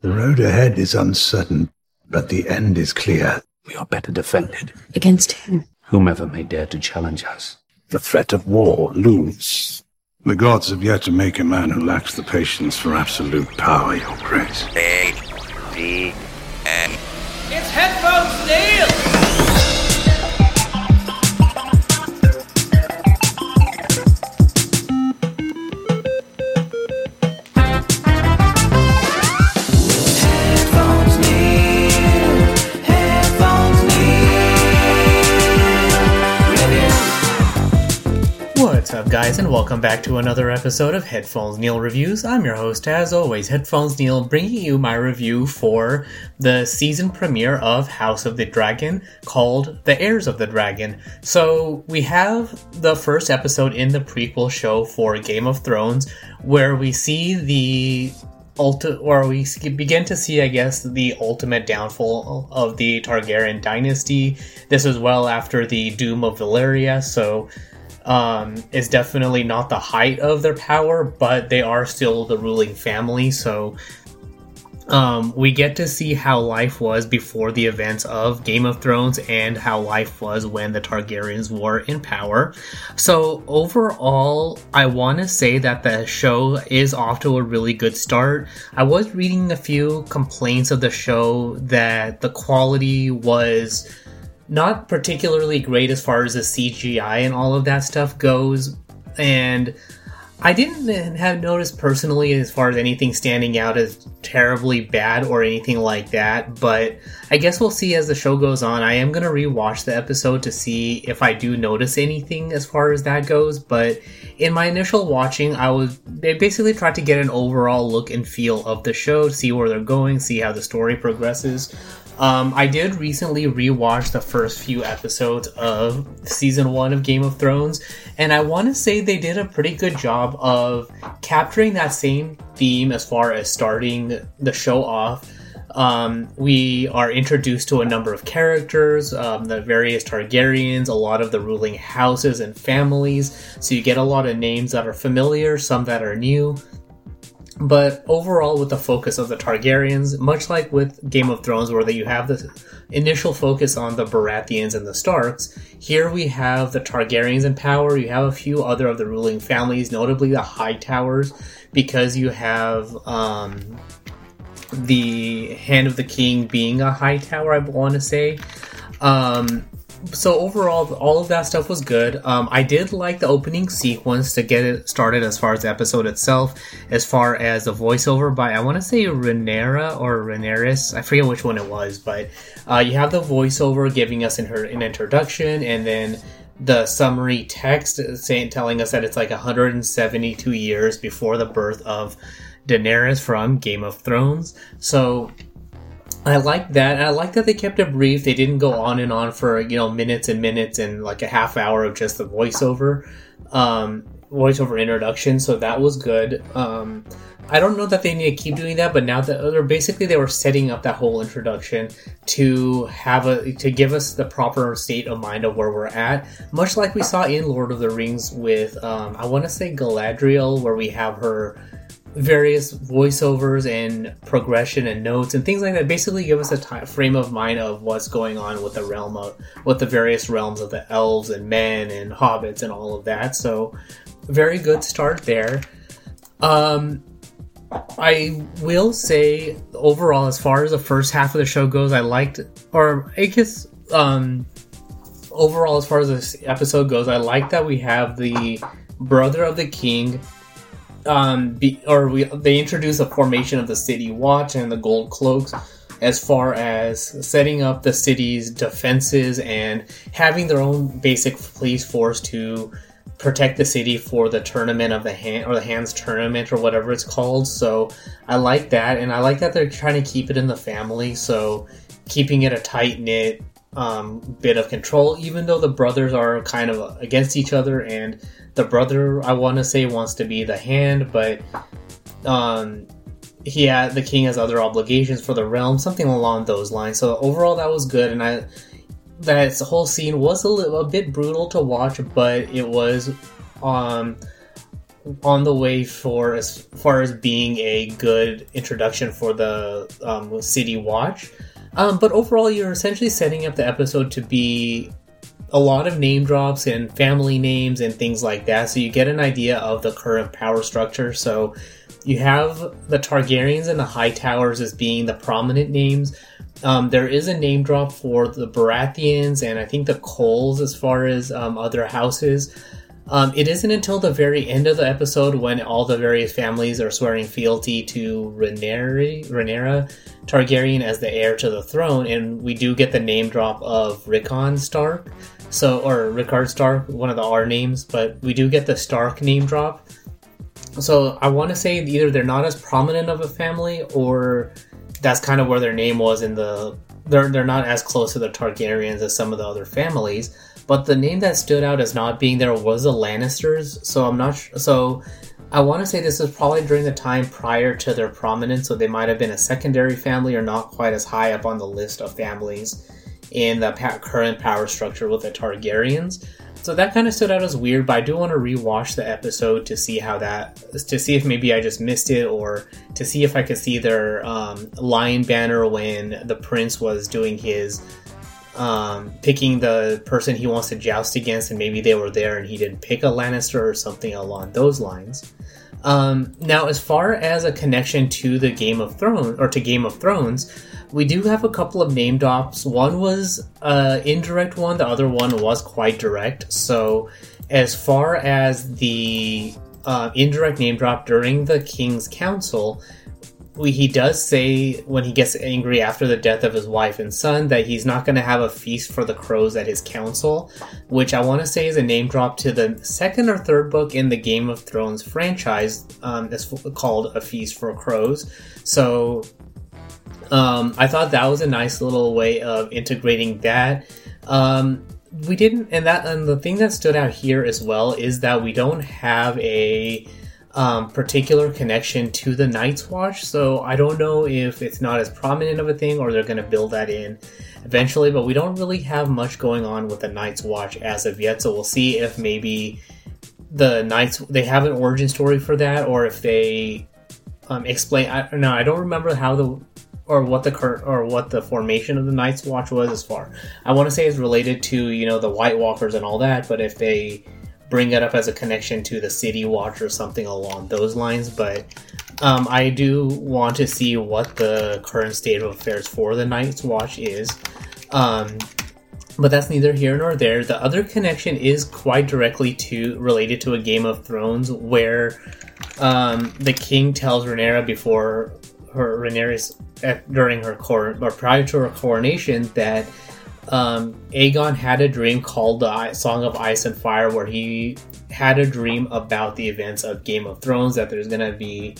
The road ahead is uncertain, but the end is clear. We are better defended. Against who? Whomever may dare to challenge us. The threat of war looms. The gods have yet to make a man who lacks the patience for absolute power, Your Grace. A D N. It's Headphones Neil! Guys, and welcome back to another episode of Headphones Neil Reviews. I'm your host, as always, Headphones Neil, bringing you my review for the season premiere of House of the Dragon called The Heirs of the Dragon. So, we have the first episode in the prequel show for Game of Thrones, where we see the ulti- or we begin to see, I guess, the ultimate downfall of the Targaryen dynasty. This is well after the doom of Valyria, so um, is definitely not the height of their power, but they are still the ruling family. So um, we get to see how life was before the events of Game of Thrones and how life was when the Targaryens were in power. So overall, I want to say that the show is off to a really good start. I was reading a few complaints of the show that the quality was not particularly great as far as the CGI and all of that stuff goes. And I didn't have noticed personally as far as anything standing out as terribly bad or anything like that, but I guess we'll see as the show goes on. I am going to rewatch the episode to see if I do notice anything as far as that goes, but in my initial watching, I was they basically tried to get an overall look and feel of the show, see where they're going, see how the story progresses. Um, I did recently rewatch the first few episodes of season one of Game of Thrones, and I want to say they did a pretty good job of capturing that same theme as far as starting the show off. Um, we are introduced to a number of characters, um, the various Targaryens, a lot of the ruling houses and families, so you get a lot of names that are familiar, some that are new. But overall, with the focus of the Targaryens, much like with Game of Thrones, where you have the initial focus on the Baratheons and the Starks, here we have the Targaryens in power. You have a few other of the ruling families, notably the Hightowers, because you have um, the Hand of the King being a Hightower, I want to say. Um, so overall, all of that stuff was good. Um, I did like the opening sequence to get it started as far as the episode itself, as far as the voiceover by I want to say Rhaenyra or Reneris. I forget which one it was, but uh, you have the voiceover giving us in her an introduction, and then the summary text saying telling us that it's like 172 years before the birth of Daenerys from Game of Thrones. So I like that. I like that they kept it brief. They didn't go on and on for you know minutes and minutes and like a half hour of just the voiceover, um, voiceover introduction. So that was good. Um, I don't know that they need to keep doing that, but now that they're basically they were setting up that whole introduction to have a to give us the proper state of mind of where we're at, much like we saw in Lord of the Rings with um, I want to say Galadriel, where we have her various voiceovers and progression and notes and things like that basically give us a ti frame of mind of what's going on with the realm of with the various realms of the elves and men and hobbits and all of that. So very good start there. Um i will say overall as far as the first half of the show goes i liked or i guess um overall as far as this episode goes i like that we have the brother of the king um, be, or we they introduce a formation of the city watch and the gold cloaks as far as setting up the city's defenses and having their own basic police force to protect the city for the tournament of the hand or the hands tournament or whatever it's called. So i like that and i like that they're trying to keep it in the family so keeping it a tight knit um, bit of control even though the brothers are kind of against each other and the brother I want to say wants to be the hand, but um, he had, the king has other obligations for the realm, something along those lines. So overall, that was good, and I that whole scene was a, little, a bit brutal to watch, but it was um on the way for as far as being a good introduction for the um, City Watch. Um, but overall, you're essentially setting up the episode to be a lot of name drops and family names and things like that, so you get an idea of the current power structure. So you have the Targaryens and the Hightowers as being the prominent names. Um, there is a name drop for the Baratheons and I think the Coles as far as um, other houses. Um, it isn't until the very end of the episode when all the various families are swearing fealty to Rhaenyra, Rhaenyra Targaryen as the heir to the throne, and we do get the name drop of Rickon Stark, so or Rickard Stark, one of the R names, but we do get the Stark name drop. So I want to say either they're not as prominent of a family, or that's kind of where their name was in the. They're they're not as close to the Targaryens as some of the other families. But the name that stood out as not being there was the Lannisters. So I'm not sh- so. I want to say this was probably during the time prior to their prominence, so they might have been a secondary family or not quite as high up on the list of families in the pa- current power structure with the Targaryens. So that kind of stood out as weird, but I do want to rewatch the episode to see how that, to see if maybe I just missed it, or to see if I could see their um, lion banner when the prince was doing his um, picking the person he wants to joust against, and maybe they were there and he didn't pick a Lannister or something along those lines. Um, now, as far as a connection to the Game of Thrones or to Game of Thrones, we do have a couple of name drops. One was uh, indirect one, the other one was quite direct. So, as far as the uh, indirect name drop during the King's Council, he does say when he gets angry after the death of his wife and son that he's not going to have a feast for the crows at his council, which I want to say is a name drop to the second or third book in the Game of Thrones franchise um, that's called A Feast for Crows. So um, I thought that was a nice little way of integrating that. Um, we didn't, and that, and the thing that stood out here as well is that we don't have a um, particular connection to the Night's Watch. So I don't know if it's not as prominent of a thing or they're going to build that in eventually. But we don't really have much going on with the Night's Watch as of yet. So we'll see if maybe the Knights they have an origin story for that, or if they um, explain. I no, I don't remember how the or what the or what the formation of the Night's Watch was as far. I want to say it's related to you know the White Walkers and all that, but if they bring it up as a connection to the City Watch or something along those lines, but um, I do want to see what the current state of affairs for the Night's Watch is. Um, but that's neither here nor there. The other connection is quite directly to related to a Game of Thrones, where um, the king tells Rhaenyra before her Rhaenyra's at, during her coron or prior to her coronation that um, Aegon had a dream called the Song of Ice and Fire, where he had a dream about the events of Game of Thrones. That there's gonna be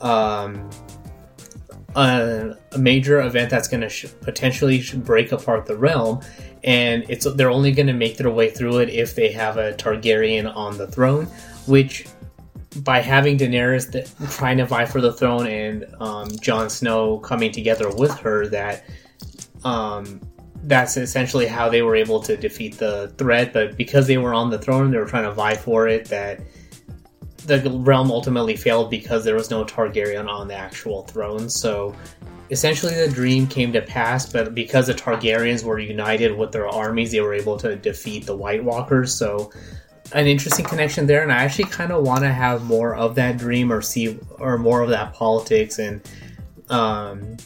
um, a, a major event that's going to sh- potentially break apart the realm, and it's they're only going to make their way through it if they have a Targaryen on the throne, which by having Daenerys th- trying to vie for the throne and um, Jon Snow coming together with her, that um, that's essentially how they were able to defeat the threat. But because they were on the throne, they were trying to vie for it. That the realm ultimately failed because there was no Targaryen on the actual throne. So essentially, the dream came to pass. But because the Targaryens were united with their armies, they were able to defeat the White Walkers. So an interesting connection there, and I actually kind of want to have more of that dream or see or more of that politics and um,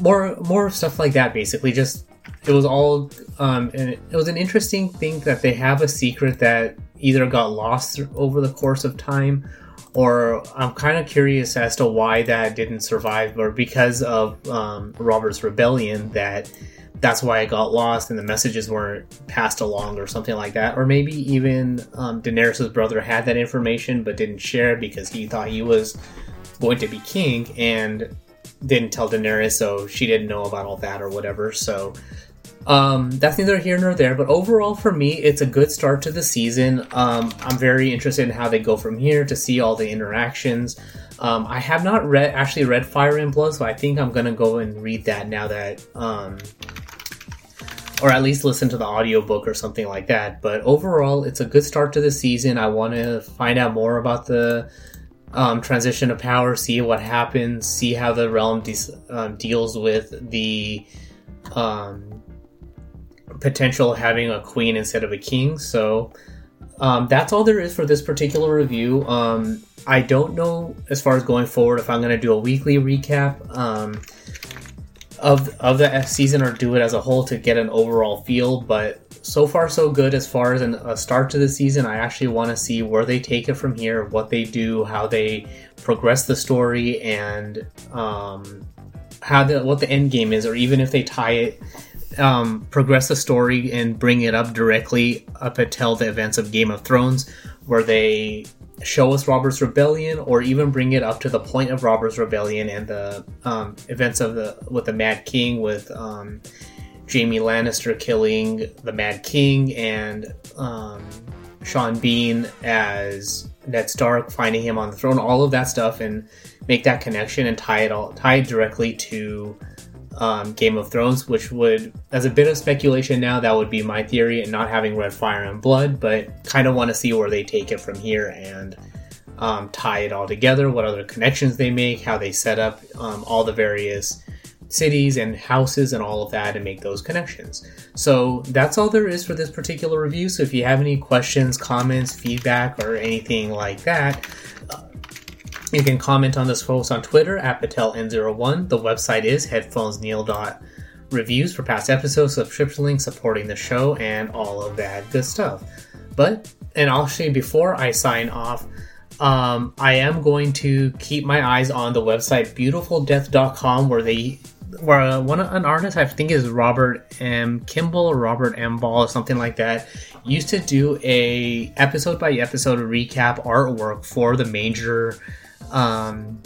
more more stuff like that. Basically, just it was all um, it was an interesting thing that they have a secret that either got lost over the course of time or I'm kind of curious as to why that didn't survive, or because of um, Robert's rebellion that that's why it got lost and the messages weren't passed along or something like that. Or maybe even um, Daenerys' brother had that information but didn't share because he thought he was going to be king and didn't tell Daenerys, so she didn't know about all that or whatever. So um, that's neither here nor there. But overall, for me, it's a good start to the season. Um, I'm very interested in how they go from here to see all the interactions. Um, I have not read actually read Fire and Blood, so I think I'm gonna go and read that now that um, or at least listen to the audiobook or something like that. But overall, it's a good start to the season. I want to find out more about the um, transition of power, see what happens, see how the realm de- um, deals with the um, potential of having a queen instead of a king. So um, that's all there is for this particular review. Um, I don't know as far as going forward if I'm going to do a weekly recap um, of of the season or do it as a whole to get an overall feel. But so far, so good as far as a start to the season. I actually want to see where they take it from here, what they do, how they progress the story, and um, how the what the end game is, or even if they tie it um, progress the story and bring it up directly up until the events of Game of Thrones, where they show us Robert's Rebellion, or even bring it up to the point of Robert's Rebellion and the um, events of the with the Mad King, with um, Jaime Lannister killing the Mad King and um, Sean Bean as Ned Stark, finding him on the throne, all of that stuff, and make that connection and tie it all tie it directly to um, Game of Thrones, which would, as a bit of speculation now, that would be my theory, and not having read Fire and Blood, but kind of want to see where they take it from here and um, tie it all together, what other connections they make, how they set up um, all the various cities and houses and all of that and make those connections. So that's all there is for this particular review. So if you have any questions, comments, feedback, or anything like that, you can comment on this post on Twitter at PatelN01. The website is headphonesneil.reviews for past episodes, subscription links supporting the show, and all of that good stuff. But, and actually, before I sign off, um, I am going to keep my eyes on the website beautifuldeath.com where they where uh, one an artist I think is Robert M. Kimball Robert M. Ball or something like that used to do a episode by episode recap artwork for the major um,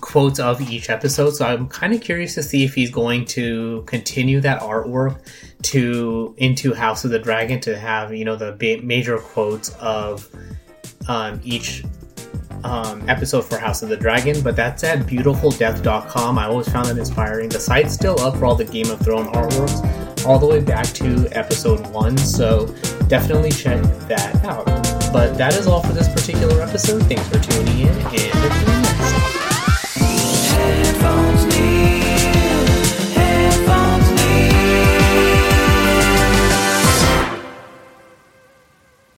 quotes of each episode. So I'm kind of curious to see if he's going to continue that artwork to into House of the Dragon to have you know the major quotes of um, each um, episode for House of the Dragon. But that's at beautifuldeath.com. I always found that inspiring. The site's still up for all the Game of Thrones artworks all the way back to episode one. So definitely check that out. But that is all for this particular episode. Thanks for tuning in and